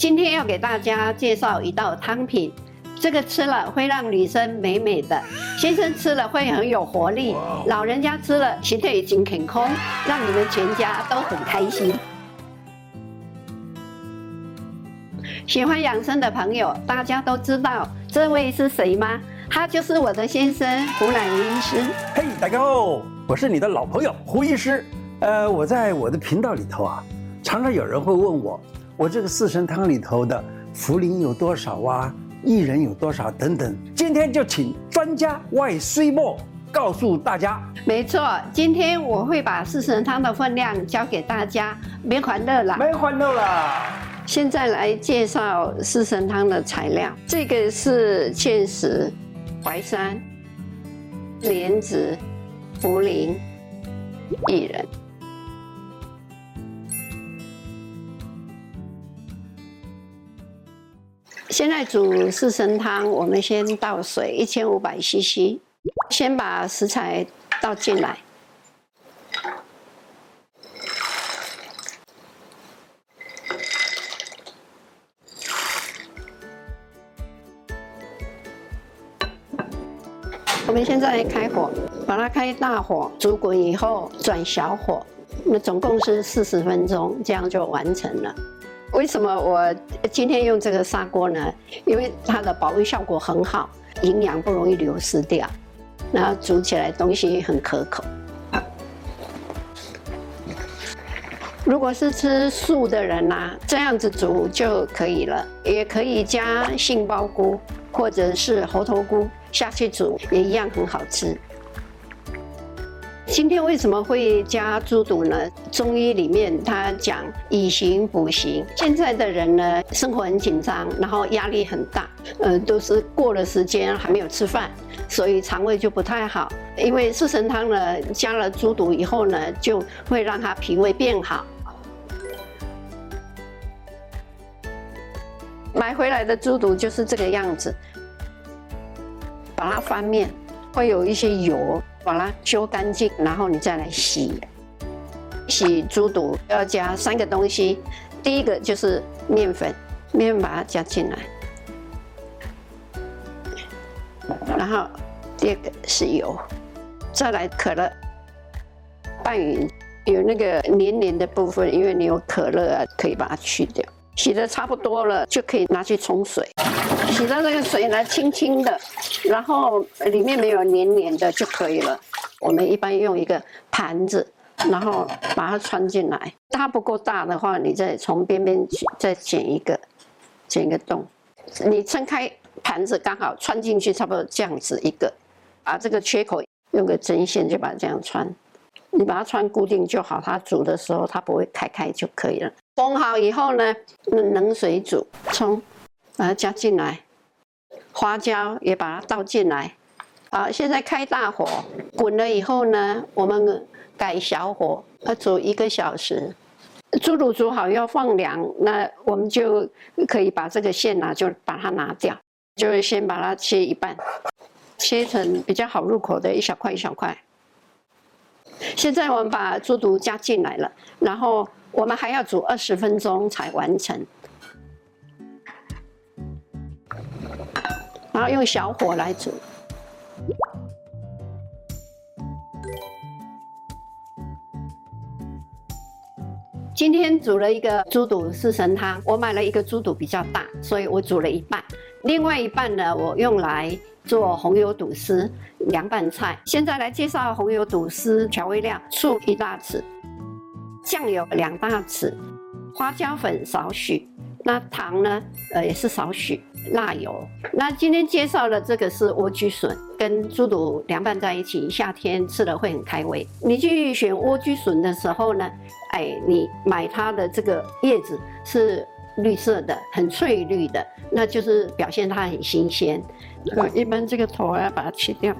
今天要给大家介绍一道汤品，这个吃了会让女生美美的，先生吃了会很有活力，老人家吃了身体已经很空，让你们全家都很开心。喜欢养生的朋友，大家都知道这位是谁吗？他就是我的先生胡乃文医师。嘿，大家好，我是你的老朋友胡医师。呃，我在我的频道里头啊，常常有人会问我，我这个四神汤里头的茯苓有多少啊，薏仁有多少等等。今天就请专家外水某告诉大家。没错，今天我会把四神汤的分量教给大家，别欢乐了，别欢乐了。现在来介绍四神汤的材料，这个是芡实、淮山、莲子、茯苓、薏仁。现在煮四神汤，我们先倒水一千五百 CC，先把食材倒进来。我们现在开火，把它开大火煮滚以后转小火，那总共是四十分钟，这样就完成了。为什么我今天用这个砂锅呢？因为它的保温效果很好，营养不容易流失掉，然后煮起来东西很可口。如果是吃素的人呐、这样子煮就可以了，也可以加杏鲍菇或者是猴头菇。下去煮也一样很好吃。今天为什么会加猪肚呢？中医里面它讲以形补形。现在的人呢，生活很紧张，然后压力很大，呃，都是过了时间还没有吃饭，所以肠胃就不太好。因为四神汤呢，加了猪肚以后呢，就会让它脾胃变好。买回来的猪肚就是这个样子。把它翻面，会有一些油，把它揪干净，然后你再来洗。洗猪肚要加三个东西，第一个就是面粉，面粉把它加进来，然后第二个是油，再来可乐，拌匀，有那个黏黏的部分，因为你有可乐啊，可以把它去掉。洗的差不多了，就可以拿去冲水。洗到这个水呢，清清的，然后里面没有黏黏的就可以了。我们一般用一个盘子，然后把它穿进来。它不够大的话，你再从边边再剪一个，剪一个洞。你撑开盘子，刚好穿进去，差不多这样子一个。把这个缺口用个针线就把它这样穿。你把它穿固定就好，它煮的时候它不会开开就可以了。封好以后呢，冷水煮，葱把它加进来，花椒也把它倒进来。好，现在开大火，滚了以后呢，我们改小火，要煮一个小时。猪肚煮好要放凉，那我们就可以把这个馅呢，就把它拿掉，就是先把它切一半，切成比较好入口的一小块一小块。现在我们把猪肚加进来了，然后。我们还要煮二十分钟才完成，然后用小火来煮。今天煮了一个猪肚四神汤，我买了一个猪肚比较大，所以我煮了一半，另外一半呢，我用来做红油肚丝凉拌菜。现在来介绍红油肚丝调味料：醋一大匙。酱油两大匙，花椒粉少许，那糖呢？呃，也是少许，辣油。那今天介绍的这个是莴苣笋，跟猪肚凉拌在一起，夏天吃了会很开胃。你去选莴苣笋的时候呢，哎，你买它的这个叶子是绿色的，很翠绿的，那就是表现它很新鲜。我一般这个头要把它切掉，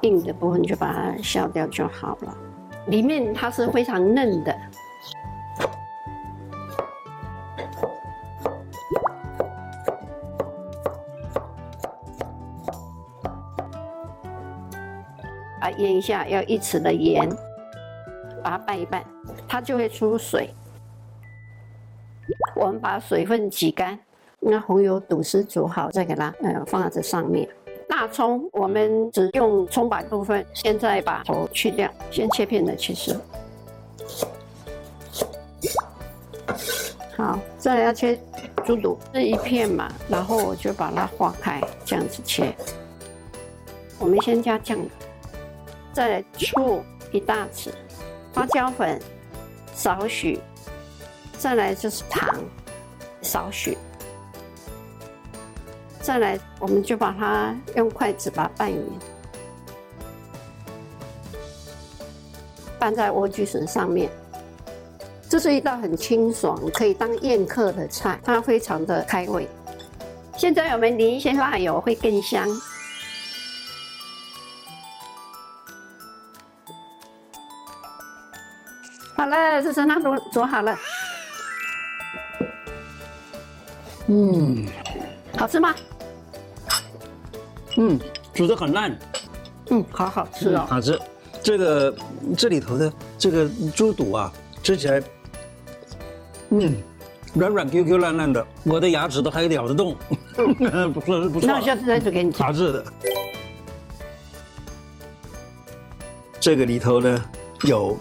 硬的部分就把它削掉就好了。里面它是非常嫩的，啊，腌一下，要一匙的盐，把它拌一拌，它就会出水。我们把水分挤干，那红油肚丝煮好，再给它呃放在这上面。大葱我们只用葱白部分，现在把头去掉，先切片的去丝。好，再来要切猪肚，这一片嘛，然后我就把它划开，这样子切。我们先加酱油，再来醋一大匙，花椒粉少许，再来就是糖少许，再来我们就把它用筷子把它拌匀，拌在莴苣笋上面。这是一道很清爽，可以当宴客的菜，它非常的开胃。现在我们淋一些辣油，会更香。好了，四神汤煮煮好了。嗯，好吃吗？嗯，煮得很烂。嗯，好好吃哦。好吃。这个这里头的这个猪肚啊，吃起来。嗯，软软 Q Q 烂烂的，我的牙齿都还咬得动，嗯、不错不错。那我下次再煮给你吃。好吃的。这个里头呢有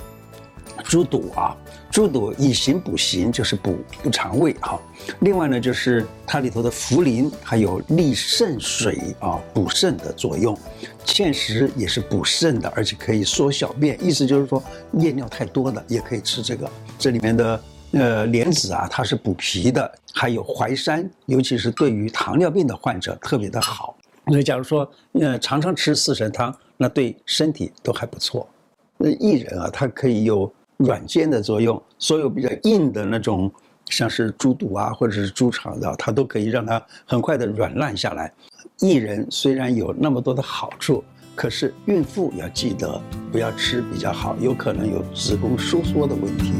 猪肚啊，猪肚以形补形，就是补补肠胃哈。另外呢，就是它里头的茯苓还有利肾水啊，补肾的作用。芡实也是补肾的，而且可以缩小便，意思就是说夜尿太多的也可以吃这个。这里面的。呃，莲子啊，它是补脾的，还有淮山，尤其是对于糖尿病的患者特别的好。那，假如说呃常常吃四神汤，那对身体都还不错。那薏仁啊，它可以有软坚的作用，所有比较硬的那种，像是猪肚啊或者是猪肠的，它都可以让它很快的软烂下来。薏仁虽然有那么多的好处，可是孕妇要记得不要吃比较好，有可能有子宫收缩的问题。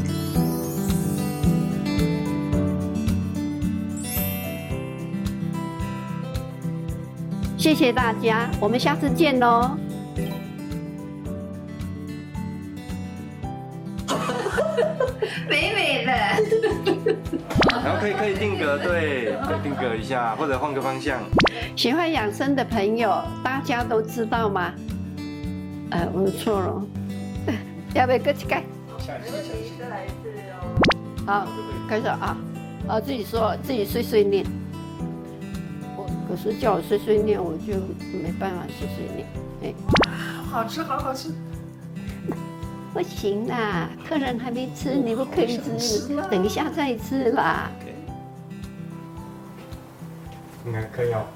谢谢大家，我们下次见喽。美美的，然后可以可以定格，对，可以定格一下，或者换个方向。喜欢养生的朋友，大家都知道吗？呃，我错了，要不要搁起盖？下一次，再来一次哦。好，开始啊，啊，自己说，自己碎碎念。我可是叫我碎碎念，我就没办法碎碎念。哎，好吃，好好吃。不行啦，客人还没吃，你不可以吃，等一下再吃啦。应该可以哦。